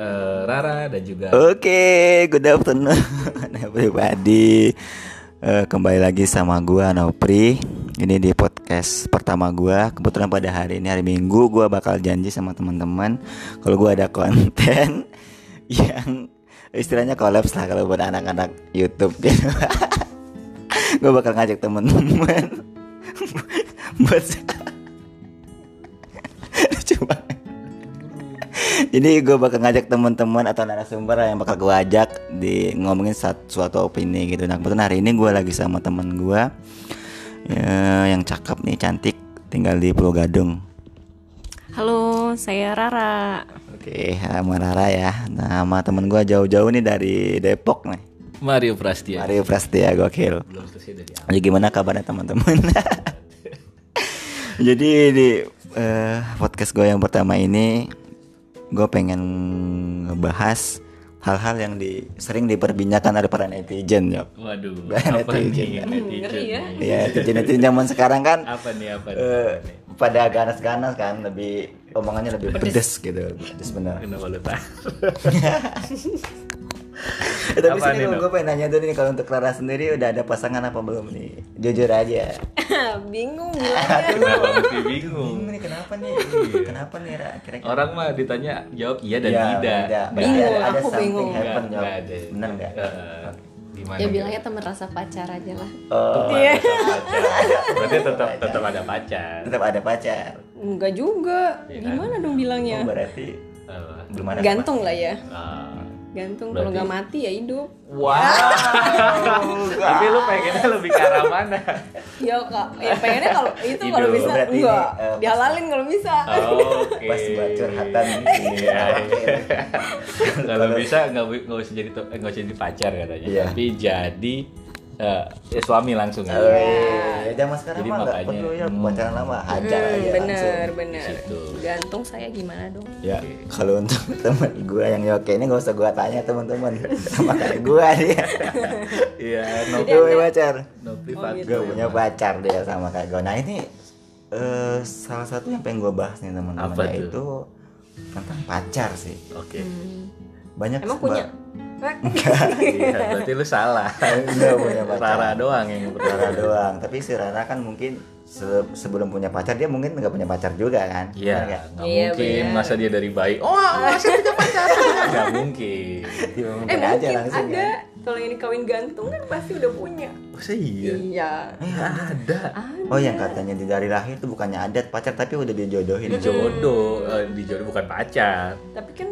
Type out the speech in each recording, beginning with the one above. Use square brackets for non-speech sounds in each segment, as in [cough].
eh, Rara dan juga Oke, good afternoon [laughs] everybody. Eh, kembali lagi sama gua Nopri. Ini di podcast pertama gua. Kebetulan pada hari ini hari Minggu gua bakal janji sama teman-teman kalau gua ada konten [laughs] yang istilahnya kolaps lah kalau buat anak-anak YouTube gitu. [laughs] gua bakal ngajak teman-teman buat coba jadi gue bakal ngajak teman-teman atau narasumber yang bakal gue ajak di ngomongin satu, suatu opini gitu. Nah kebetulan hari ini gue lagi sama teman gue ya, yang cakep nih cantik tinggal di Pulau Gadung. Halo, saya Rara. Oke, sama Rara ya. Nah, sama temen gue jauh-jauh nih dari Depok nih. Mario Prastia. Mario Prastia gokil. Belum selesai dari awal. Jadi gimana kabarnya teman-teman? [laughs] Jadi di eh, podcast gue yang pertama ini gue pengen ngebahas hal-hal yang di, sering diperbincangkan oleh para netizen ya. Waduh, [laughs] Netizen, apa nih ya. netizen? Ya. nih? Ya netizen netizen zaman sekarang kan Apa nih apa nih? eh, pada ganas-ganas kan lebih omongannya lebih pedes gitu, pedes bener. Kenapa lu tahu? [laughs] Eh, [laughs] tapi Apa sini gue pengen nanya dulu nih kalau untuk Clara sendiri udah ada pasangan apa belum nih? Jujur aja. [laughs] Bingung bilangnya. [laughs] Kenapa mesti bingung? Bingung nih kenapa nih? Kenapa nih Ra? Kira-kira Orang mah ditanya jawab iya dan Ya, tidak. Bingung, ada, ada aku something bingung. happen Nggak, jawab. nggak ada. Bener nggak? Eh, gimana? Ya bilangnya teman rasa pacar aja lah. Oh, Iya. Berarti tetap tetap ada pacar. tetap ada pacar. Enggak juga. Iya kan? Gimana dong bilangnya? Oh, berarti Eh, belum ada Gantung lah ya. ah. Gantung kalau nggak mati ya hidup. Wow. [laughs] Tapi lu pengennya lebih ke arah mana? Ya kak, ya pengennya kalau itu kalau bisa Berarti ini, enggak eh, dihalalin kalau bisa. Oke. pas buat curhatan ini. Iya, iya. Kalau bisa nggak nggak usah jadi nggak usah jadi pacar katanya, Iya. tapi jadi eh, ya suami langsung ya. Oh, iya. Zaman sekarang Jadi mah nggak makanya, perlu ya hmm. pacaran lama, hajar Hmm, aja bener langsung. bener. Situ. Gantung saya gimana dong? Ya, kalau untuk [laughs] teman gue yang yoke ini gak usah gue tanya teman-teman sama kayak gue dia. [laughs] Iya, Gue punya pacar. no Oh, gitu. Gue punya pacar dia sama kayak gue. Nah ini eh, salah satu yang pengen gue bahas nih teman-teman yaitu tentang pacar sih. Oke. Banyak Emang punya? Iya, berarti lu salah. Enggak punya pacar. Rara doang yang Rara doang. Tapi si Rara kan mungkin se- sebelum punya pacar dia mungkin nggak punya pacar juga kan? Iya, nggak? nggak Iya, mungkin benar. masa dia dari bayi. Oh, masa punya pacar? [laughs] Nggak mungkin. Dia Eh mungkin aja mungkin langsung ada. ya. Kalau yang dikawin gantung kan pasti udah punya. Masa iya? Iya. Ada. Oh yang katanya di dari lahir tuh bukannya adat pacar tapi udah dijodohin. Jodoh, eh, dijodoh bukan pacar. Tapi kan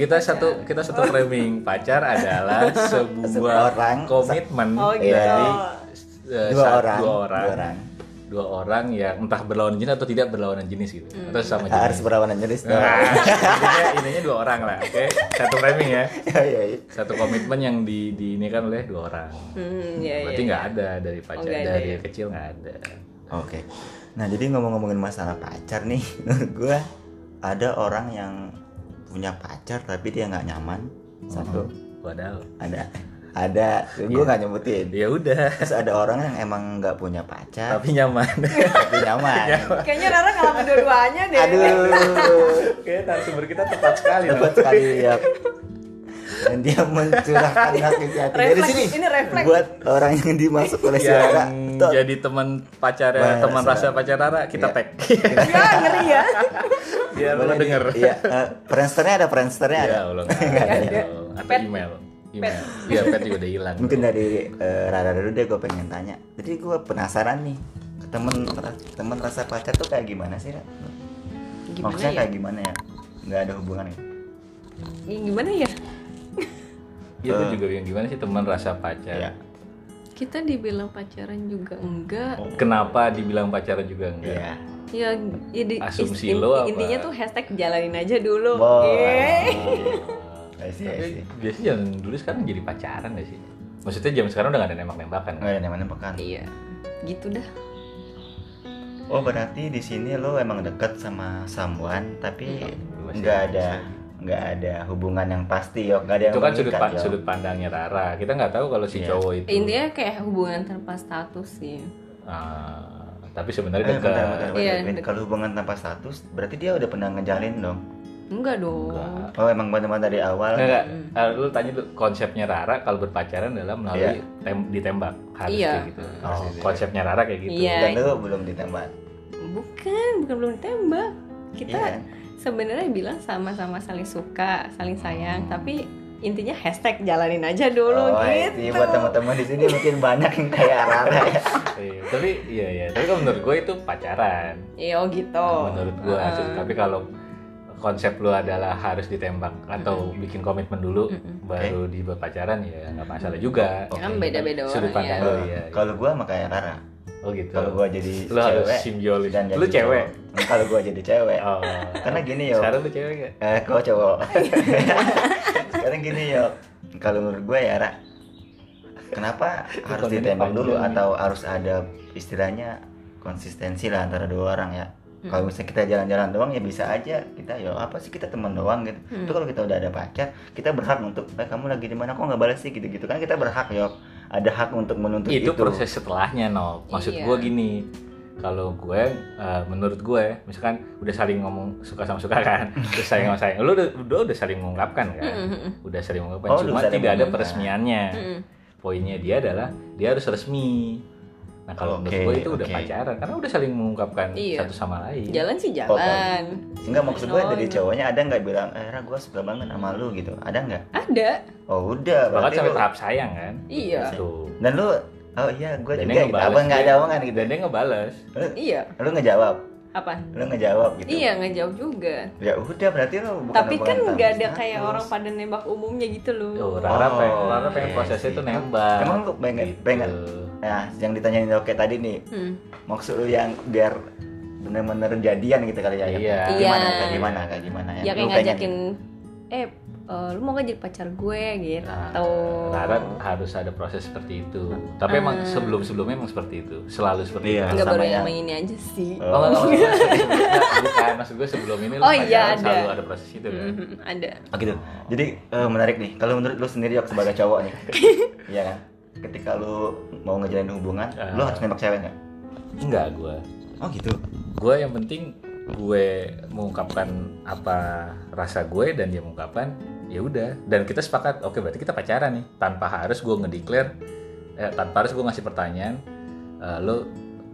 kita pacaran. satu kita satu framing pacar adalah [laughs] sebuah orang, komitmen Oh, gitu. dari eh, Dua orang, dua orang dua orang. dua orang yang entah berlawanan jenis atau tidak berlawanan jenis gitu atau sama jenis Harus berlawanan jenis nah, [laughs] intinya, intinya dua orang lah oke satu framing ya [laughs] Iya iya. iya. satu komitmen yang di, di ini kan oleh dua orang Hmm, iya, berarti iya. nggak ada dari pacar ada dari ya. kecil nggak ada Oke. Nah jadi ngomong-ngomongin masalah pacar nih, menurut gue ada orang yang punya pacar tapi dia nggak nyaman. Satu. padahal Ada. Ada. Gue nggak nyebutin. ya udah Terus ada orang yang emang nggak punya pacar tapi nyaman [laughs] tapi nyaman. Kayaknya Rara ngalamin dua-duanya deh. Aduh. oke narasumber kita tepat sekali Dapat sekali ya. Dan dia mencurahkan hati hati dari sini. ini refleks. Buat orang yang dimaksud oleh si Rara. jadi teman pacar teman rasa pacar Rara kita Iya. tag Ya ngeri ya. [laughs] biar lo Boleh di- denger Iya, eh, friendsternya ada friendsternya ada. ya nggak [laughs] Nggak ada atau Pet. email email iya pet juga udah hilang Mungkin dari Rara dulu deh gue pengen tanya. Jadi gue penasaran nih, temen temen rasa pacar tuh kayak gimana sih? Ra? Gimana Maksudnya ya? kayak gimana ya? Nggak ada hubungannya. Ya, Gimana ya? Iya gue Eh. juga yang gimana sih teman rasa pacar Iya. Kita dibilang pacaran juga enggak. kenapa dibilang pacaran juga enggak Iya. Ya, ya di- Asumsi lo apa? intinya tuh hashtag jalanin aja dulu. Wow. [laughs] Tapi biasanya zaman dulu sekarang jadi pacaran gak sih maksudnya zaman sekarang udah gak ada nembak-nembakan kan? Nggak ada namanya pekan. Iya. Gitu dah. Oh berarti di sini lo emang deket sama someone tapi Masih- nggak ada nggak ada hubungan yang pasti yo nggak ada yang itu kan sudut, mengikat, pa- yo. sudut pandangnya Rara kita nggak tahu kalau si Iya. cowok itu Intinya kayak hubungan tanpa status sih. Ah, tapi sebenarnya Eh, dekat. Iya. Kalau hubungan tanpa status berarti dia udah pernah ngejalin dong Enggak dong. Enggak. Oh emang benar-benar dari awal. Enggak, enggak. Eh, lu tanya dulu konsepnya Rara kalau berpacaran adalah melalui Iya. tem- ditembak harus Iya. kayak gitu. Oh, konsepnya Rara kayak gitu. Iya. Dan lu belum ditembak. Bukan, bukan belum ditembak. Kita Iya. Sebenarnya bilang sama-sama saling suka, saling sayang, tapi intinya hashtag jalanin aja dulu oh, gitu. itu buat teman-teman di sini mungkin banyak yang kayak Rara ya. Iya, tapi iya iya, tapi kalau menurut gue itu pacaran. Iya, oh gitu. menurut gue. Heeh. Tapi kalau konsep lu adalah harus ditembak atau bikin komitmen dulu baru di berpacaran ya nggak masalah juga. Ya kan beda-beda Sudut orang pandang ya. lu ya. Kalau gua mah kayak Rara. Oh gitu. Kalau gua jadi lu harus cewek simbiolis. dan jadi Lu cewek. cowok. Kalau gua jadi cewek. Oh. Karena gini yo. Sekarang lu cewek gak? Eh, kau cowok. [laughs] Sekarang gini yo. Kalau menurut gue ya, Ra. Kenapa harus ditembak dulu atau harus ada istilahnya konsistensi lah antara dua orang ya? Hmm. Kalau misalnya kita jalan-jalan doang ya bisa aja kita ya apa sih kita teman doang gitu. Hmm. Itu kalau kita udah ada pacar, kita berhak untuk eh kamu lagi di mana kok nggak balas sih gitu-gitu kan kita berhak yo. Ada hak untuk menuntut itu itu. proses setelahnya no maksud Iya. gue gini kalau gue eh, menurut gue misalkan udah saling ngomong suka sama suka kan [laughs] terus sayang sama sayang lu udah udah, udah saling mengungkapkan kan Mm-mm. udah saling mengungkapkan Oh, cuma saling tidak ada peresmiannya poinnya dia adalah dia harus resmi nah kalau menurut Oke, gue itu udah oke. pacaran karena udah saling mengungkapkan Iya. satu sama lain Jalan sih Oh, jalan. Enggak maksud gue Oh, dari cowoknya ada nggak bilang, eh gue suka banget sama lu gitu. Ada nggak? Ada. Oh udah. bahkan berarti sampai lu- tahap sayang kan Iya. tuh Dan lu, oh iya gue juga dia gitu. ngebales, Apa nggak ada omongan gitu? dan dia ngebales Lu, Iya. lu ngejawab, Apa? lu ngejawab gitu. Iya, ngejawab juga. Ya udah berarti lu bukan Tapi kan nggak ada status. kayak orang pada nembak umumnya gitu loh. Tuh, Rara Oh, pengen, Rara pengen iya prosesnya itu nembak Emang lu pengen, Gitu. pengen. Nah, yang ditanyain oke tadi nih, Hmm. maksud lu yang biar bener-bener jadian gitu kali ya? ya? Iya. Gimana? Iya. Kayak gimana? Kayak gimana ya? Ya kayak pengen- ngajakin eh eh, lu mau gak jadi pacar gue gitu. Nah, Atau Rara harus ada proses seperti itu. Tapi emang Hmm. sebelum-sebelumnya emang seperti itu, selalu seperti Iya. itu. Enggak baru sama yang ya. ini aja sih. Oh. Oh, enggak, enggak, enggak, enggak, bukan maksud gue sebelum ini lu Oh, iya, ada. selalu ada proses itu kan. Mhm, ada. Oh gitu. Jadi eh, menarik nih. Kalau menurut lu sendiri Yok sebagai cowok nih, [laughs] iya kan? Ketika lu mau ngejalanin hubungan, Ah. lu harus nembak cewek nggak? Enggak gue. Oh gitu. Gue yang penting gue mengungkapkan apa rasa gue dan dia mengungkapkan ya udah dan kita sepakat oke berarti kita pacaran nih tanpa harus gue ngedeclare eh, tanpa harus gue ngasih pertanyaan eh, lo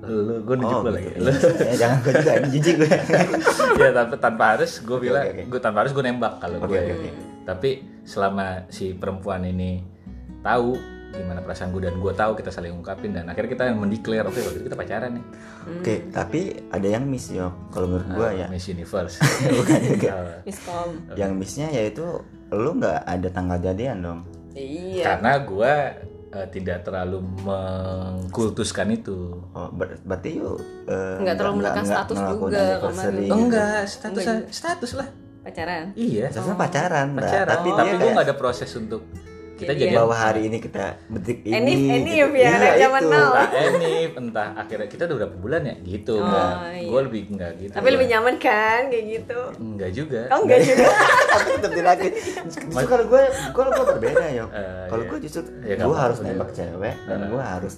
lo gue nunjuk Oh lo gitu. lagi Iya. [laughs] Ya, jangan gue juga jijik gue. [laughs] ya tanpa tanpa harus gue bilang oke, oke. gue tanpa harus gue nembak kalau Oke, gue oke, oke. tapi selama si perempuan ini tahu gimana perasaan gue dan gue tahu kita saling ungkapin dan akhirnya kita yang mendeklar oke berarti kita pacaran nih Oke, tapi ada yang miss yo. Kalau menurut gue ya, Miss Universe [laughs] bukan juga. Uh, Miskom. Yang missnya yaitu lu nggak ada tanggal jadian dong. Iya. karena gue uh, tidak terlalu mengkultuskan itu Oh, ber- berarti yuk eh, Nggak terlalu menekan status juga, Kamar. gitu. enggak status Enggak. status lah Pacaran. iya Sebenarnya pacaran, Ra. pacaran tapi tapi, dia gue kayak nggak ada proses untuk kita Jadian. jadi bahwa hari ini kita detik ini. Enif, enif gitu. ya, Iya, zaman now. entah ini entah akhirnya kita udah berapa bulan ya gitu Oh, enggak iya. gue lebih enggak gitu Tapi lebih nyaman kan kayak gitu. enggak juga Oh enggak juga. [laughs] tapi tetap dilakuin. Justru kalau gue, kalau gue berbeda yo. Eh, kalau iya. gue justru Ya, gue harus nembak iya. cewek dan gue harus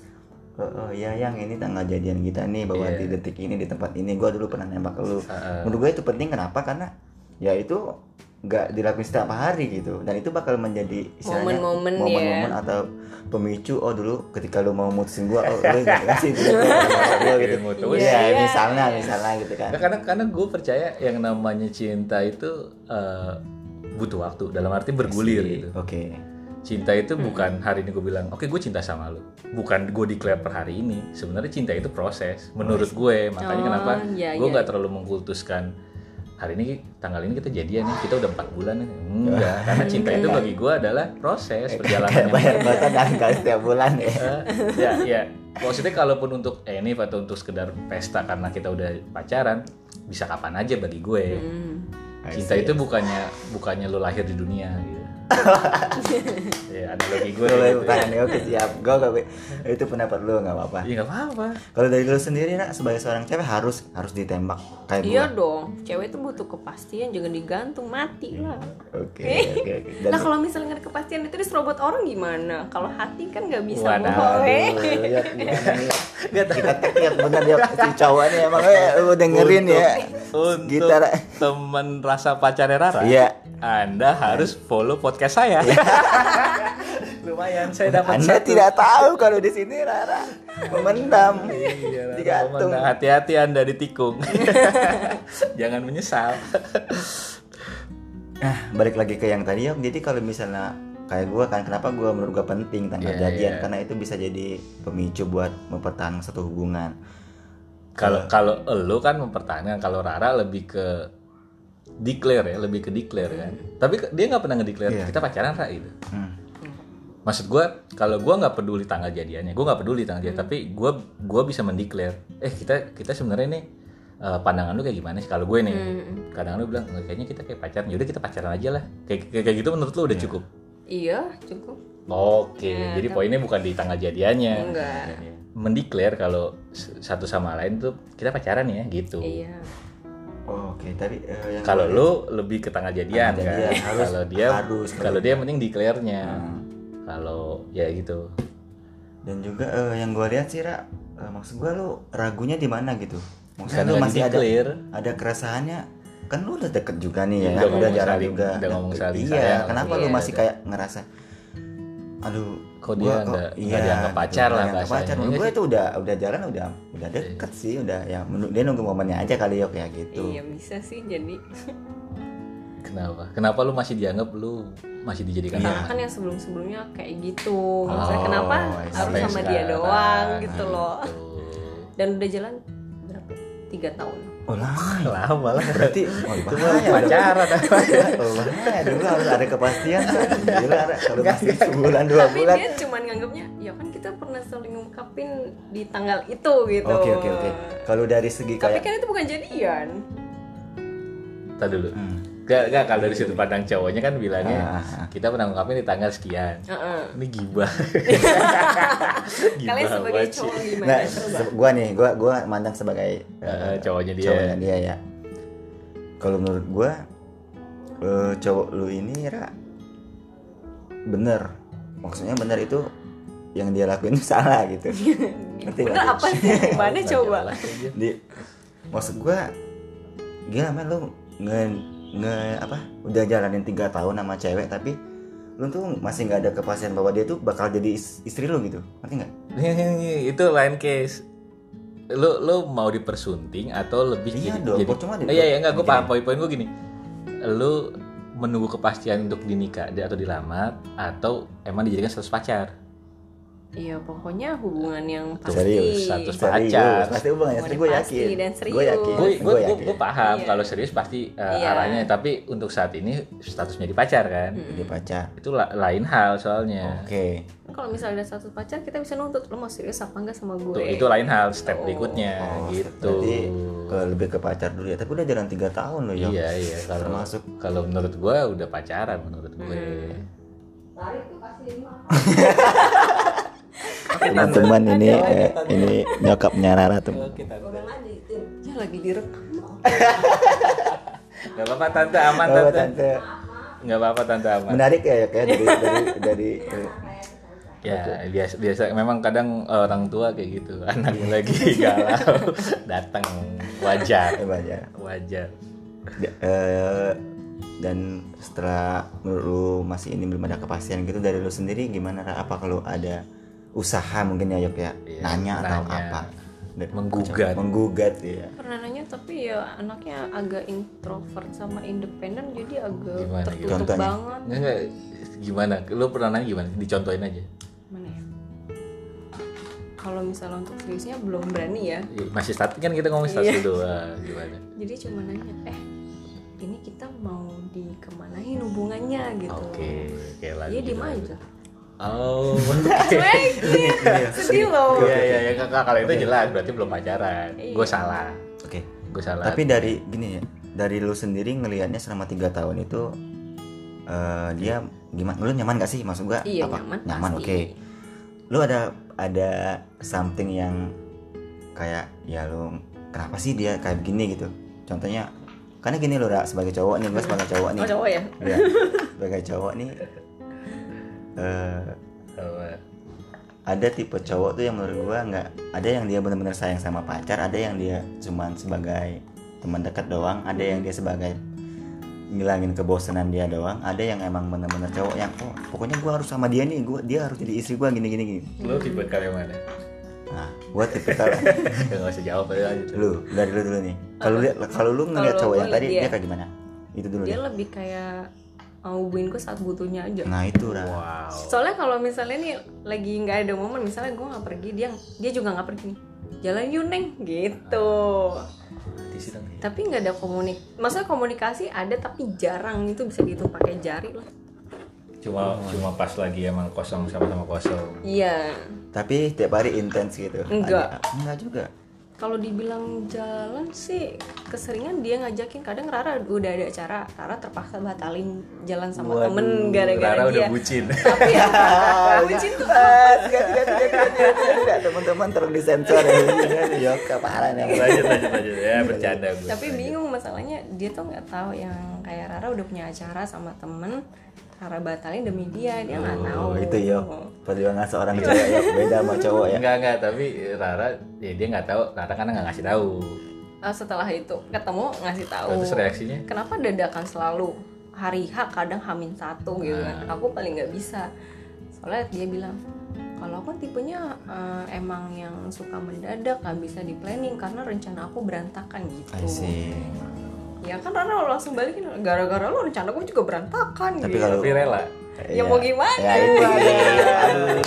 Oh, oh iya yang ini tanggal jadian kita nih bahwa Iya. di detik ini di tempat ini gue dulu pernah nembak lu. Heeh. Menurut gue itu penting kenapa? Karena ya itu nggak dilakuin setiap hari gitu. Dan itu bakal menjadi istilahnya Momen-momen ya. atau pemicu oh dulu ketika lu mau mutusin gua oh lu nggak kasih [laughs] gitu gua gitu Mutusin. ya Iya, misalnya iya. misalnya gitu kan. Nggak, karena karena gue percaya yang namanya cinta itu eh, butuh waktu. Dalam arti bergulir gitu. oke. Cinta itu bukan hari ini gue bilang oke gue cinta sama lo bukan gue declare per hari ini. Sebenarnya cinta itu proses menurut gue. Makanya Oh, kenapa iya, gue iya. nggak terlalu mengkultuskan hari ini tanggal ini kita jadian nih kita udah empat bulan nih. Enggak karena cinta itu bagi gue adalah proses kayak perjalanan bayar bahkan dan kali setiap bulan ya. Ya ya. Maksudnya kalaupun untuk enif atau untuk sekedar pesta karena kita udah pacaran bisa kapan aja bagi gue. Hmm. cinta itu bukannya bukannya lo lahir di dunia gitu [laughs] ya analogi gue gue gitu ya. pertanyaan nih oke siap gue gak itu pendapat lu nggak apa-apa Iya nggak apa-apa. kalau dari lu sendiri nak sebagai seorang cewek harus harus ditembak kayak Iya gua dong. Cewek itu butuh kepastian, jangan digantung mati lah. oke oke oke Dan- Nah kalau misalnya nggak ada kepastian itu diserobot orang gimana? Kalau hati kan nggak bisa Waduh. bohong. eh. Lihat [laughs] kita tek lihat bener ya si cowok nih emang eh, lu dengerin ya Untuk Gitar. teman rasa pacarnya Rara, Iya. Anda harus follow podcast saya. [laughs] Lumayan, saya dapat Anda satu. tidak tahu kalau di sini Rara memendam. Iya, Digantung. Hati-hati Anda ditikung. [laughs] Jangan menyesal. Nah, balik lagi ke yang tadi ya. Jadi kalau misalnya kayak gua kan kenapa gua menurut gua penting tanggal Iya, jadian iya. karena itu bisa jadi pemicu buat mempertahankan satu hubungan. Kalau kalau lo kan mempertahankan, kalau Rara lebih ke declare ya, lebih ke declare kan. Tapi dia nggak pernah ngedeclare Iya. kita pacaran Ra gitu. Hmm. Maksud gua kalau gua nggak peduli tanggal jadiannya, gua nggak peduli tanggal jadian, tapi gua gua bisa mendeclare, eh kita kita sebenarnya nih eh, pandangan lu kayak gimana sih? Kalau gue nih, kadang lu bilang "Nggak, kayaknya kita kayak pacaran, yaudah kita pacaran aja lah. Kayak kayak, kayak gitu menurut lu udah cukup. Iya, cukup. Oke, Ya, jadi poinnya bukan di tanggal jadiannya. Enggak. Mendeclare kalau satu sama lain tuh kita pacaran ya gitu. Iya. Oh, Oke, tapi eh, yang Kalau lu lebih ke tanggal jadian Tanggal kan. jadian, harus- Kalau dia harus. kalau dia penting declare-nya. Hmm. Kalau ya gitu. dan juga eh, yang gua lihat sih Ra, eh, maksud gua lu ragunya di mana gitu. Maksudnya Karena lu masih ada di-declare. ada keresahannya kan lu udah deket juga nih ya Udah kan udah ngomong jarang saling- juga udah ngomong saling iya sayang. kenapa lu Iya. masih kayak ngerasa aduh Kok dia gua nggak- nggak dianggap pacar lah dianggap pacar menurut Iya gue itu udah udah jalan udah udah deket sih udah ya menurut dia nunggu momennya aja kali ya kayak gitu Iya bisa sih jadi. [laughs] Kenapa? Kenapa lu masih dianggap lu masih dijadikan Karena aman? kan yang sebelum-sebelumnya kayak gitu. Maksudnya Oh, kenapa harus sama dia doang gitu loh. gitu. Dan udah jalan berapa? Tiga tahun. Oh lama ya [laughs] Lama lah. berarti oh, Itu mah bahaya dong. pacaran. oh [laughs] bahaya dulu harus ada kepastian gila kalau masih sebulan dua Tapi bulan dia cuman nganggapnya, ya kan kita pernah saling ngungkapin di tanggal itu gitu. oke oke oke kalau dari segi Tapi kayak kan itu bukan jadian. Tadi dulu. Hmm. Gak, gak, kalau dari sudut pandang cowoknya kan bilangnya Ah, kita pernah ngungkapin di tanggal sekian. Heeh. Ini gibah. [laughs] Kalian sebagai cowok gimana? nah Coba. se- gua nih gua gua mandang sebagai Eh, eh, cowoknya dia. cowoknya dia ya kalau menurut gua eh, cowok lu ini Ra bener maksudnya bener itu yang dia lakuin itu salah gitu [laughs] Ngerti apa sih? Gimana coba? di maksud gua gila men lu nge nge apa udah jalanin tiga tahun sama cewek tapi lu tuh masih nggak ada kepastian bahwa dia tuh bakal jadi is- istri lu gitu ngerti nggak itu lain case. Lu lu mau dipersunting atau lebih Iya jadi, dong, jadi cuma di- Eh, iya iya enggak gue paham poin-poin gue gini. Lu menunggu kepastian untuk dinikah di- atau dilamar atau emang dijadikan status pacar. Iya pokoknya hubungan yang pasti. Serius, status serius pacar. pasti hubungannya Hubungannya serius gue pasti yakin dan serius. gue yakin gue gue gue yakin gue paham Iya. kalau serius pasti uh, Iya. arahnya tapi untuk saat ini statusnya di pacar kan dia pacar itu la- lain hal soalnya oke Kalau misalnya ada satu pacar kita bisa nuntut lo mau serius apa enggak sama gue. Tuh, itu lain hal step Oh. berikutnya Oh, gitu berarti ke lebih ke pacar dulu ya tapi udah jalan tiga tahun loh ya iya iya kalau Termasuk. kalau menurut gue udah pacaran menurut gue [laughs] teman-teman [laughs] ini eh, ini nyokapnya Rara tuh. Ya lagi [laughs] direkam. nggak apa-apa tante. Aman Oh, tante. Tante. Nggak apa-apa tante. Aman. Menarik ya kayak dari dari dari eh, ya biasa biasa. Memang kadang orang tua kayak gitu. [laughs] Anaknya lagi galau. Datang. Wajar. Eh, [laughs] wajar. Da- eh, dan setelah menurut lu masih ini belum ada kepastian gitu dari lu sendiri gimana apa kalau ada usaha mungkin ya Yok ya Iya, nanya atau nanya. apa Dan- Menggugat. menggugat ya Pernah nanya tapi ya anaknya agak introvert sama independen jadi agak Gimana, tertutup Contohnya? banget. Nggak, nggak. gimana lu pernah nanya gimana dicontohin aja Mana ya? Kalau misalnya untuk seriusnya belum berani ya. masih status kan kita ngomong status Iya. dulu ah, gimana Jadi cuma nanya, eh ini kita mau dikemanain hubungannya gitu. oke oke lagi Iya diem aja. Oh. [laughs] Cuekin, [laughs] [laughs] sedih loh. iya iya iya. Kakak kalau itu jelas berarti belum pacaran. Iya. gue salah. Oke. Gue salah. Tapi dari gini ya dari lu sendiri ngelihatnya selama tiga tahun itu eh, dia gimana? Lu nyaman gak sih? Maksud gua Iya, apa? nyaman nyaman oke. Lu ada ada something yang kayak ya lu kenapa sih dia kayak begini gitu? Contohnya karena gini lu Ra, sebagai cowok nih gua sebagai cowok nih. Oh cowok ya? Ya, sebagai cowok nih eh ada tipe cowok tuh yang menurut gua nggak ada yang dia benar-benar sayang sama pacar ada yang dia cuman sebagai teman dekat doang ada yang dia sebagai ngilangin kebosanan dia doang ada yang emang bener-bener cowok yang oh pokoknya gua harus sama dia nih gua dia harus jadi istri gua gini gini gini Lu tipe kalian mana? nah gua tipikal Ya [laughs] nggak usah jawab aja lanjut. lu dari lu dulu nih kalau lihat kalau lu ngeliat Kalau cowok yang tadi dia- dia kayak gimana itu dulu dia deh. lebih kayak mau hubungin gue saat butuhnya aja nah itu Ra. Wow. soalnya kalau misalnya nih lagi nggak ada momen misalnya gue nggak pergi dia dia juga nggak pergi nih jalan yuk neng gitu dong. tapi nggak ada komunik maksudnya komunikasi ada tapi jarang itu bisa dihitung pakai jari lah Cuma cuma pas lagi emang kosong sama-sama kosong. iya tapi tiap hari intens gitu Enggak. Ada- enggak juga kalau dibilang jalan sih keseringan dia ngajakin. Kadang Rara udah ada acara Rara terpaksa batalin jalan sama Waduh, temen gara-gara Rara dia. udah bucin. [laughs] tapi ya [laughs] bucin tuh teman-teman terus disensor ya. Yoka parah nih lanjut lanjut lanjut. Ya bercanda gue. tapi bingung masalahnya dia tuh nggak tahu yang kayak Rara udah punya acara sama temen Rara batalin demi dia dia nggak tahu. oh itu yo perjuangan seorang cewek yo [laughs] beda sama cowok ya. Enggak enggak tapi Rara ya dia nggak tahu. Rara karena nggak ngasih tahu. Ah, setelah itu ketemu ngasih tahu. Terus reaksinya? kenapa dadakan selalu hari H kadang hamin satu gitu kan? Nah. aku paling nggak bisa. Soalnya dia bilang kalau aku tipenya eh, emang yang suka mendadak nggak bisa di planning karena rencana aku berantakan gitu. I see ya kan Rara langsung balikin gara-gara lo rencana gue juga berantakan Tapi gitu. kalau- Tapi rela. Ya mau gimana? ya itu aduh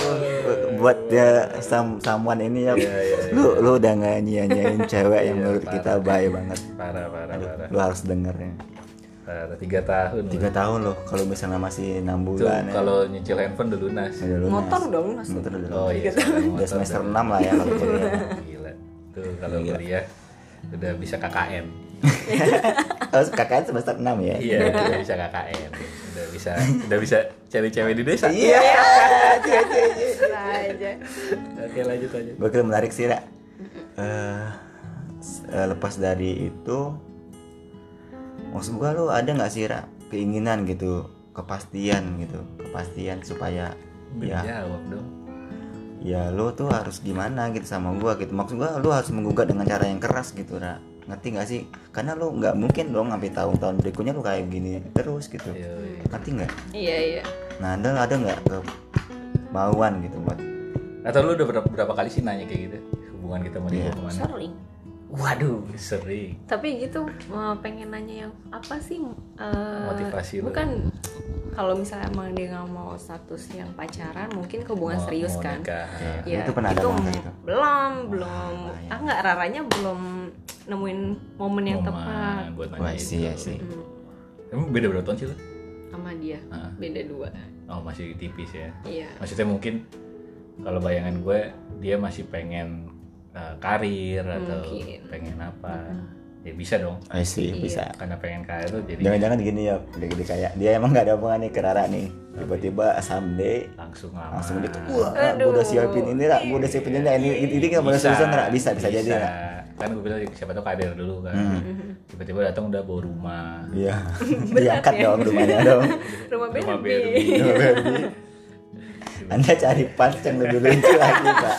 buat dia sam samuan ini ya lu lu udah nggak nyanyiin cewek yang menurut kita baik banget Parah parah parah. lu harus denger ya Parah tiga tahun. tiga tahun loh kalau misalnya masih enam Tuh bulan ya kalau nyicil handphone udah lunas. udah lunas. motor motor udah Oh lunas. iya. udah semester 6 lah ya kalau kuliah Gila. Tuh kalau kuliah udah bisa KKN. [laughs] oh, kakaknya semester 6 ya Iya, udah bisa KKN. Udah bisa udah bisa cewek-cewek di desa. iya aja Oke, lanjut lanjut. kira menarik sih Ra. Eh, s- eh, lepas dari itu maksud gua lu ada nggak sih Ra, keinginan gitu kepastian gitu kepastian supaya ya Jawab dong. ya lu tuh harus gimana gitu sama gua gitu maksud gua lu harus menggugat dengan cara yang keras gitu Ra. Ngerti nggak sih karena lu nggak mungkin dong sampai tahun-tahun berikutnya lu kayak gini terus gitu Iya, iya. ngerti nggak iya iya nah ada ada nggak kemauan gitu buat Atau lu udah berapa, berapa kali sih nanya kayak gitu? Hubungan kita mau dibawa Iya. ke mana? sering Waduh, sering. tapi gitu pengen nanya yang apa sih eh, Motivasi lu. bukan kalau misalnya emang dia nggak mau status yang pacaran mungkin hubungan Mau- serius mau kan nikah. ya Itu pernah ada ngomong kayak gitu? belum belum ah nggak raranya belum nemuin momen yang Momen tepat buat nanya Wah, itu. sih, ya sih. Hmm, Emang beda berapa tahun sih lu? sama dia Ah. beda dua Oh, masih tipis ya. iya Maksudnya mungkin kalau bayangan gue dia masih pengen uh, karir atau Mungkin. pengen apa. Ya bisa dong. I see Iya. bisa Karena pengen karir tuh jadi Jangan-jangan gini ya, udah gede kayak dia emang gak ada hubungan nih ke Rara nih. Tiba-tiba someday langsung lama. langsung dia wah gue udah siapin ini Ra, gue udah siapin ini ini ini, ini nggak boleh seriusan Ra, bisa bisa jadi Ra. Kan gue bilang siapa tahu karir dulu kan. Hmm. Tiba-tiba datang udah bawa rumah. Iya, [laughs] [laughs] diangkat dong rumahnya dong. rumah Rumah Barbie Barbie. Anda cari pas yang lebih lucu lagi pak.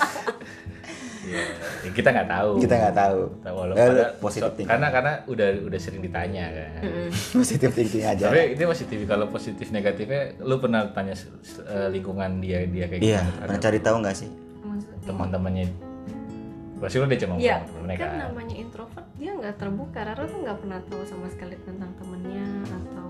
Ya, kita nggak tahu. Kita nggak tahu. Tahu walaupun Eh, pada- positif so- karena karena udah udah sering ditanya kan. [laughs] Positif thinking aja. Tapi ini positif kalau positif negatifnya lu pernah tanya eh, lingkungan dia dia kayak Iya, gimana pernah cari tahu nggak sih? Teman-temannya pasti lu udah cuma Iya, kan kan. namanya introvert dia nggak terbuka. Rara tuh nggak pernah tahu sama sekali tentang temennya atau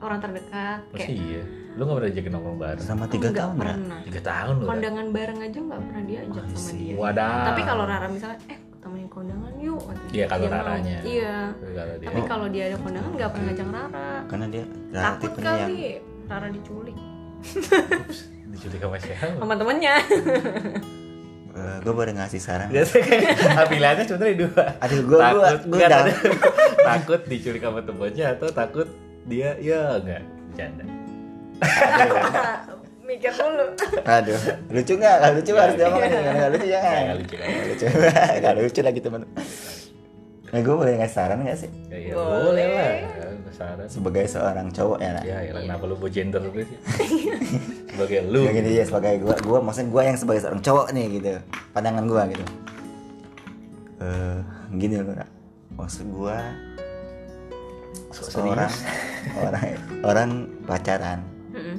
orang terdekat. Pasti Kayak iya. Lu gak pernah ajakin nongkrong bareng. Selama tiga nggak tahun pernah. Tiga tahun lu. Kondangan bareng aja nggak pernah diajak sama dia. Wadah. Tapi kalau Rara misalnya, eh temenin kondangan yuk. Iya, kalau Dia mau. Raranya. Iya. Tapi kalau dia Tapi kalau dia ada kondangan nggak pernah ngajak Rara. Karena dia Rara Takut tipenya yang kali Rara diculik Ups, diculik sama siapa? [laughs] sama temennya. gue baru ngasih saran. Ah, Pilihannya sebenarnya dua. Aduh gue gue takut gue nggak, jangan. [laughs] takut diculik sama temannya atau takut dia ya enggak bercanda. [laughs] Mikir dulu. Aduh, lucu nggak? Kalau lucu harus diomongin. Kalau nggak lucu jangan. Nggak lucu, nggak lucu. Nggak lucu [laughs] lagi teman. Nah, gue boleh ngasih saran nggak sih? Ya, ya Boleh. boleh lah. Saran. Sebagai seorang cowok ya, Ra. Ya, ya kenapa lu mau gender terus sih? [laughs] Sebagai lu. Ya gini ya sebagai gua gua maksudnya gua yang sebagai seorang cowok nih gitu. Pandangan gua gitu. Eh gini loh, maksud gua Sok orang [laughs] orang orang pacaran Mm-mm.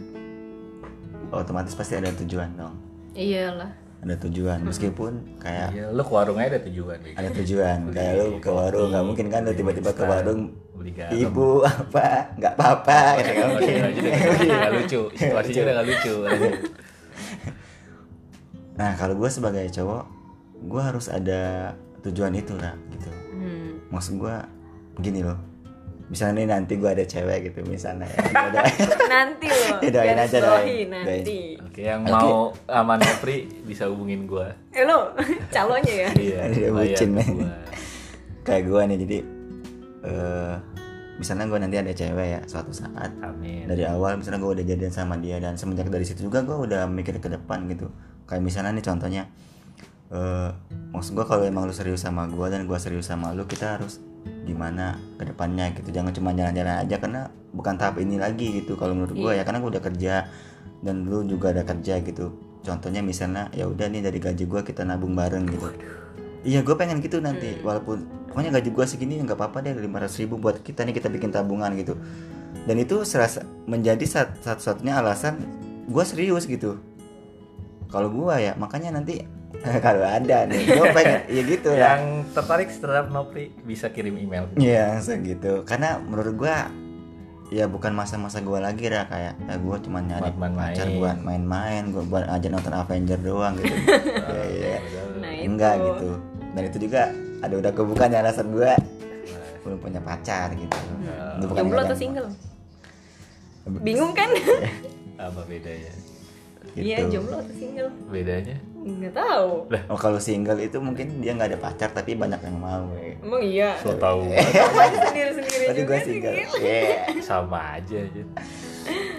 otomatis pasti ada tujuan dong iyalah ada tujuan meskipun kayak Iya, lu ke warung aja ada tujuan gitu. ada tujuan kayak lu ke warung nggak mungkin kan lu tiba-tiba ke warung beli garam. ibu apa nggak apa-apa gitu nggak Oh, mungkin iya, udah nggak lucu. [laughs] Situasinya udah nggak lucu. nah kalau gue sebagai cowok gue harus ada tujuan itu lah gitu hmm. maksud gue gini loh misalnya nih nanti gue ada cewek gitu misalnya ya, [laughs] ada- nanti loh Ya, [laughs] doain garis aja, doain. nanti Oke, yang mau aman Nopri bisa hubungin gua. eh lo [laughs] calonnya ya Iya, Dia bucin, men. gua. kayak gue nih jadi eh misalnya gue nanti ada cewek ya suatu saat Amin. dari awal misalnya gue udah jadian sama dia dan semenjak dari situ juga gue udah mikir ke depan gitu kayak misalnya nih contohnya eh maksud gue kalau emang lu serius sama gue dan gue serius sama lu kita harus gimana ke depannya gitu. Jangan cuma jalan-jalan aja karena bukan tahap ini lagi gitu kalau menurut gue ya. Karena gue udah kerja dan lu juga ada kerja gitu. Contohnya misalnya ya udah nih dari gaji gue kita nabung bareng gitu. Iya gue pengen gitu nanti. Walaupun pokoknya gaji gue segini nggak apa-apa deh 500 ribu buat kita nih kita bikin tabungan gitu. Dan itu serasa menjadi sat- satu-satunya alasan gue serius gitu. Kalau gue ya makanya nanti [laughs] kalau ada nih gue [laughs] pengen ya gitu lah. Yang tertarik terhadap Nopri bisa kirim email. Iya segitu. Karena menurut gue ya bukan masa-masa gue lagi lah kayak ya gue cuma nyari Buat main-main. pacar buat main-main gue buat aja nonton Avenger doang gitu. [laughs] Ya, ya. nah itu. Enggak gitu. Dan itu juga ada udah kebukaan ya alasan gue belum punya pacar gitu. Itu bukan jomblo atau single? Bingung kan? Apa bedanya? gitu. iya jomblo atau single? Bedanya? Nggak tahu oh kalau single itu mungkin dia nggak ada pacar tapi banyak yang mau ya. emang iya So tahu [laughs] sendiri sendiri Tadi juga gue sih single gitu. Iya. sama aja aja.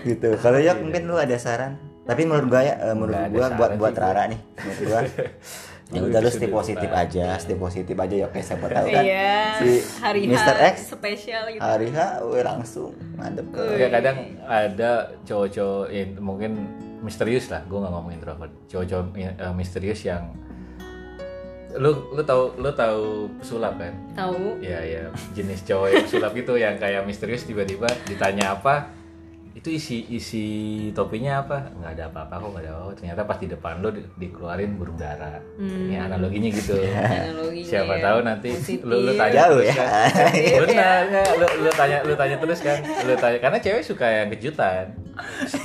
gitu kalau ya mungkin lu ada saran tapi menurut gue ya eh, menurut gue buat buat Rara nih menurut gue [laughs] ya udah lu stay positif lupa. aja stay positif aja ya oke siapa tahu kan iya si hari Mr. X spesial gitu hari H langsung ngadep ke Ya kadang ada cowok-cowok yang mungkin misterius lah, gue nggak ngomong introvert. Cowok-cowok eh, misterius yang lu lu tahu lu tahu pesulap kan? tahu Ya ya jenis cowok yang pesulap itu yang kayak misterius tiba-tiba ditanya apa itu isi isi topinya apa? Nggak ada apa-apa kok nggak ada apa ternyata pas di depan lu di- dikeluarin burung dara ini analoginya gitu. [laughs] Analoginya [laughs] siapa ya. tahu nanti Positif. lu lu tanya Jauh terus ya. kan. [laughs] benar lu lu tanya lu tanya terus kan. Lu tanya karena cewek suka yang kejutan.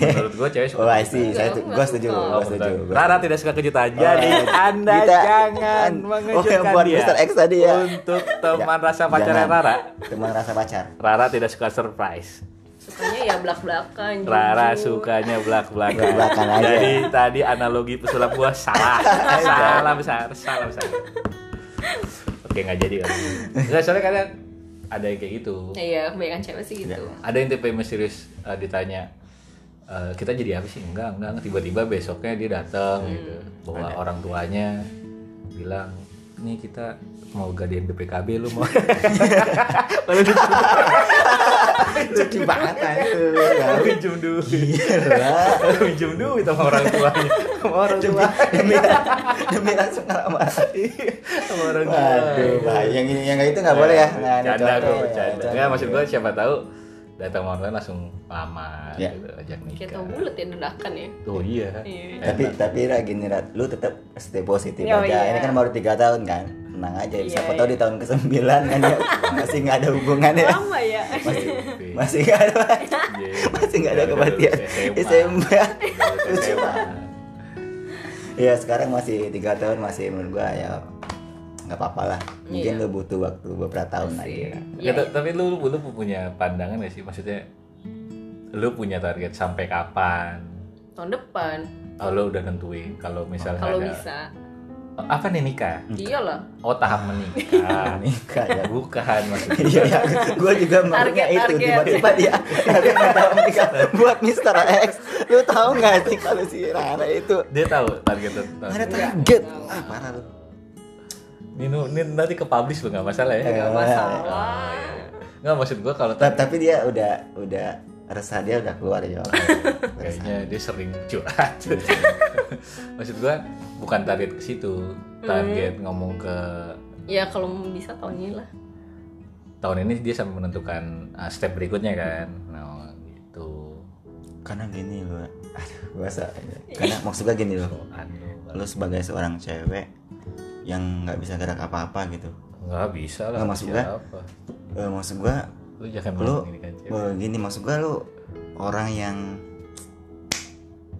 Menurut gua cewek suka oh see. Saya gue setuju suka. gue Oh, setuju Rara tidak suka kejutan. Oh, jadi anda kita- jangan oh mengejutkan buat dia. Mr. X tadi ya. Untuk teman rasa pacarnya Jangan. Rara. Teman rasa pacar. Rara tidak suka surprise sukanya ya belak belakan Rara sukanya belak belakan Belak-belakan aja. jadi tadi analogi pesulap gua salah. [laughs] Salah. Besar salah besar. Oke nggak jadi kan nggak soalnya kadang ada yang kayak gitu. Iya kebanyakan cewek sih gitu. Ada yang tipe misterius eh, ditanya "Eh, kita jadi apa sih? Enggak enggak tiba-tiba besoknya dia datang gitu. Bawa orang tuanya bilang nih kita mau gadein BPKB lu mau [laughs] lucu banget itu pinjam duit. Gila pinjam duit sama orang tuanya. Sama orang tua demi demi langsung ngelamar. Sama orang tua bahaya yang ini yang itu nggak boleh ya? Nggak ada Canda contoh gue bercanda. Contoh. Nggak, maksud gue siapa tahu datang online langsung lamar Ya. gitu, ajak nikah. Tau bulat ya dadakan ya? Oh iya. Iya. tapi tapi Ra, gini Ra, lu tetap stay positif Oh, aja. Iya. ini kan baru tiga tahun kan? Tenang aja Iya, siapa iya. tahu di tahun ke sembilan kan ya? [laughs] Masih nggak ada hubungannya. Lama ya. Masih nggak ada Iya. masih nggak ada kematian. SMA SMA. Iya sekarang masih tiga tahun masih menurut gua ya nggak apa-apa lah. Mungkin Iya. lu butuh waktu beberapa tahun lagi lah. Iya, Ya, tapi lu, lu punya pandangan gak sih? Maksudnya lu punya target sampai kapan? Tahun depan. Oh, lu udah nentuin kalau misalnya kalau ada bisa. Apa nih nikah? Iyalah oh tahap menikah. [laughs] Nikah ya. Bukan maksudnya. [laughs] Iya, ya. gue juga Target, itu tiba-tiba dia target nggak menikah buat Mr. X. Lu tahu nggak sih kalau si Rara itu? Dia tahu target ada target? Ah parah lu. Ini, nu- ini nanti ke publish lu nggak masalah ya? Nggak masalah. Nggak maksud gua kalau Ta- Tapi dia udah udah resah dia udah keluar ya. [laughs] kayaknya dia sering curhat. [laughs] Maksud gua bukan target ke situ. Target ngomong ke ya kalau bisa tahun ini lah. Tahun ini dia sampai menentukan uh, step berikutnya kan. Nah gitu. Karena gini loh aduh bahasa [laughs] karena maksudnya gini loh. Aduh, lo sebagai seorang cewek yang nggak bisa gerak apa-apa gitu nggak bisa lah Nggak, maksud gua- siapa Eh, maksud gua lu jangan lu bilang gini kan eh, gini maksud gua lu orang yang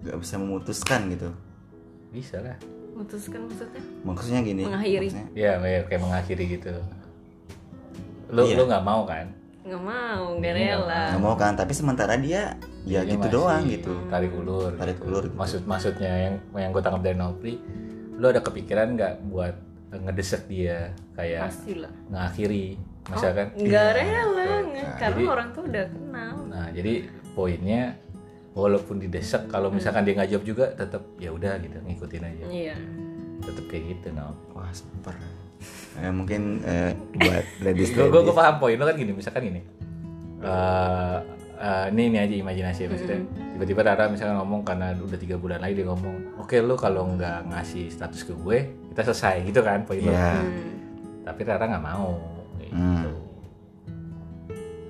nggak bisa memutuskan gitu bisa lah Memutuskan maksudnya? maksudnya gini Mengakhiri. maksudnya, ya kayak kayak mengakhiri gitu lu Iya. lu nggak mau kan Nggak mau, nggak Iya, rela. nggak mau kan tapi sementara dia ya Dia gitu masih doang gitu tarik ulur Tarik gitu. ulur gitu. maksud maksudnya yang yang gue tangkap dari Nopri lu ada kepikiran nggak buat ngedesek dia kayak ngakhiri misalkan Nggak Iya. rela. Nah, karena jadi- orang tuh udah kenal. nah jadi poinnya walaupun didesek kalau misalkan dia nggak jawab juga tetap ya udah gitu ngikutin aja Iya. tetap kayak gitu no wah super Eh, mungkin eh, buat [laughs] ladies gue gue paham poin lu kan gini misalkan gini Eh, eh, ini ini aja imajinasi ya maksudnya tiba-tiba Rara misalkan ngomong karena udah tiga bulan lagi dia ngomong oke lu kalau nggak ngasih status ke gue kita selesai gitu kan poin lu Iya. Hmm. tapi Rara nggak mau gitu Hmm.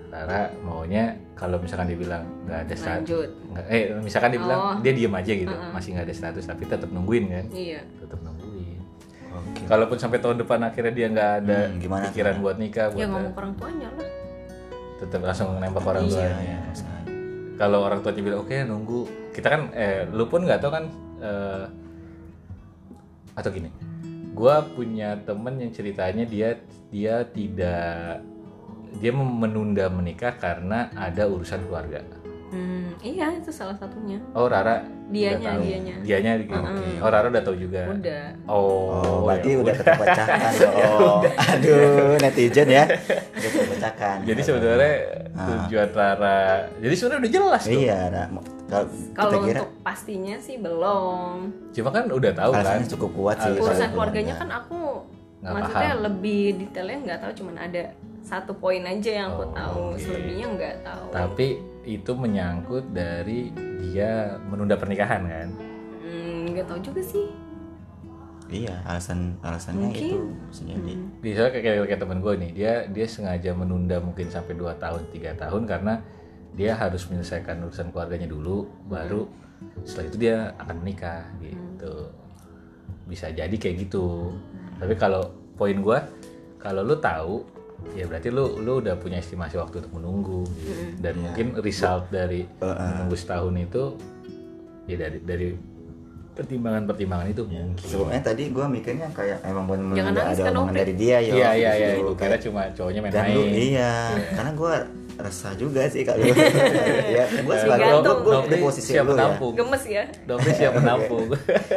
Rara maunya kalau misalkan dia bilang nggak ada status eh misalkan dia bilang Oh. dia diem aja gitu Uh-uh. masih nggak ada status tapi tetap nungguin kan Iya. tetap nungguin oke kalaupun sampai tahun depan akhirnya dia nggak ada Hmm, gimana pikiran tuh? buat nikah Ya buat ngomong ke orang tuanya lah. Tetap langsung nembak orang Iya. tuanya Iya. kalau orang tuanya bilang oke nunggu kita kan eh lu pun nggak tahu kan eh, atau gini gua punya temen yang ceritanya dia dia tidak dia menunda menikah karena ada urusan keluarga Hmm, iya itu salah satunya. oh Rara Dianya, dianya. dianya gitu. oh Rara udah tahu juga Udah. oh, Oh, berarti [laughs] ya udah terpecahkan dong. Aduh, netizen ya. Udah terpecahkan. jadi sebenarnya Ah. tujuan Rara jadi sebenarnya udah jelas tuh Iya, Ra. Kalau kita Kalau kira untuk pastinya sih belum. cuma kan udah tahu kan alasannya cukup kuat sih. Urusan keluarganya keluarga. kan aku Nggak maksudnya paham. lebih detailnya nggak tahu cuman ada satu poin aja yang aku Oh, tahu oke. selebihnya nggak tahu tapi itu menyangkut dari dia menunda pernikahan kan? Hmm, nggak tahu juga sih. Iya, alasan alasannya Mungkin. itu bisa jadi. bisa kayak kayak, kayak temen gue nih dia dia sengaja menunda mungkin sampai 2 tahun tiga tahun karena dia harus menyelesaikan urusan keluarganya dulu baru setelah itu dia akan menikah gitu. Bisa jadi kayak gitu. Tapi kalau poin gue kalau lu tahu ya berarti lu lu udah punya estimasi waktu untuk menunggu gitu. dan mungkin result dari menunggu setahun itu ya dari dari pertimbangan-pertimbangan itu mungkin Sebenarnya tadi gua mikirnya kayak emang benar benar ada kan, omongan dari dia ya. iya iya iya gitu. gue kira cuma cowoknya dan lu main-main iya, [laughs] karena gua resah juga sih kalau [laughs] [laughs] ya gua sebagai gua, gua di posisi siap lu ya. menampung gemes ya Nopri siap menampung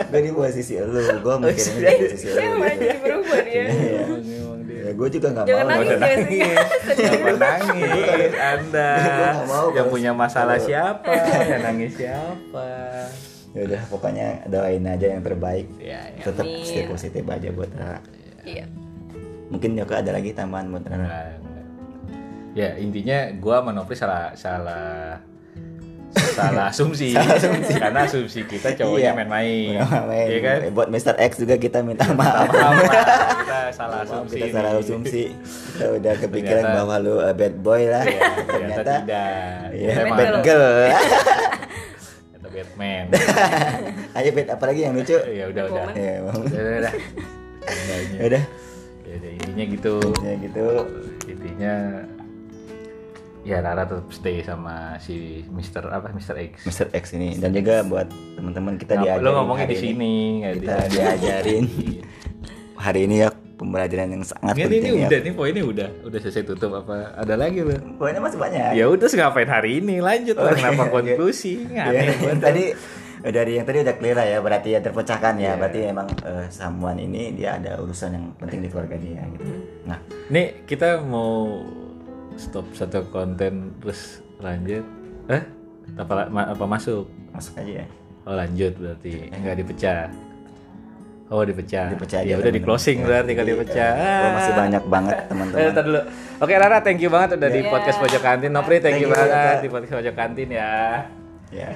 Gue di posisi lu, gua mikirnya iya. di posisi lu. saya malah jadi berubah dia Iya. Ya, gue juga gak Jangan mau. nangis, guys. Kenapa nangis [laughs] Anda nggak mau, yang punya masalah siapa [laughs] yang nangis siapa Ya udah, pokoknya doain aja yang terbaik. ya, ya. Tetap stay positif aja buat Rara. iya Mungkin Yoko ada lagi tambahan buat Rara. Ya intinya gua sama Nopri salah salah [laughs] salah asumsi, karena asumsi kita cowoknya Iya. main-main Main. Iya kan Buat Mr. X juga kita minta maaf. Maaf, Pak. [laughs] kita salah Maaf, asumsi kita salah asumsi. Kita udah kepikiran Ternyata- bahwa lu uh, bad boy lah. Iya, ternyata ternyata tidak Iya, Kita Bad bad girl. ternyata [laughs] Batman Ayo bad apa lagi yang lucu? ya udah udah. Ya, udah udah udah. Ya udah. ya udah intinya gitu Ya gitu. intinya ya Rara tetap stay sama si Mr. apa Mr. X Mr. X ini dan juga buat teman-teman kita Ngap- diajarin lo ngomongnya di ini. sini di kita diajarin [laughs] Iya. hari ini ya pembelajaran yang sangat Nggak, ini, penting ini ya. udah nih poinnya udah udah selesai tutup apa ada lagi lo Pokoknya masih banyak. ya udah ngapain hari ini lanjut lah Oke, kenapa oke. konklusi Ya, aneh banget tadi dari yang tadi udah clear lah ya berarti ya terpecahkan ya Iya. berarti emang eh, someone ini dia ada urusan yang penting di keluarga dia gitu nah nih kita mau stop satu konten terus lanjut eh apa ma- apa masuk masuk aja ya oh lanjut berarti nggak dipecah Oh dipecah. Dipecah Ya udah di closing Ya, berarti kalau dipecah. eh, gua masih banyak banget Eh, teman-teman ntar dulu. Oke Rara, thank you banget udah di Iya. podcast pojok kantin. Nopri, thank, Thank you you, banget Kak. di podcast pojok kantin ya. ya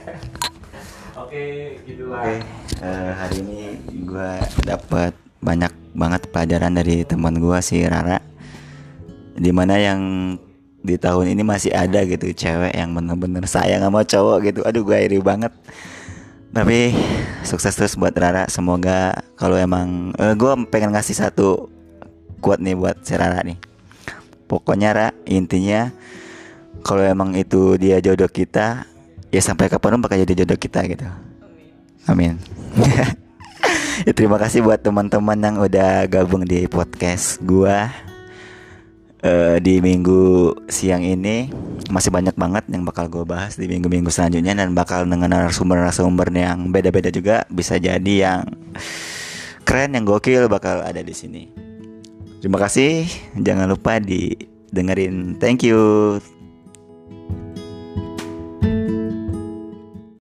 Oke, gitu lah. oke eh, hari ini gua dapat banyak banget pelajaran dari teman gua si Rara di mana yang di tahun ini masih ada gitu cewek yang bener-bener sayang sama cowok gitu. Aduh gue iri banget. Tapi sukses terus buat Rara. Semoga kalau emang uh, gue pengen ngasih satu quote nih buat si Rara nih. Pokoknya Ra intinya kalau emang itu dia jodoh kita ya sampai kapan bakal jadi jodoh kita gitu. Amin. [laughs] Ya, terima kasih buat teman-teman yang udah gabung di podcast gua uh, di minggu siang ini masih banyak banget yang bakal gue bahas di minggu-minggu selanjutnya dan bakal dengan narasumber-narasumber yang beda-beda juga bisa jadi yang keren yang gokil bakal ada di sini. Terima kasih, jangan lupa di dengerin. Thank you.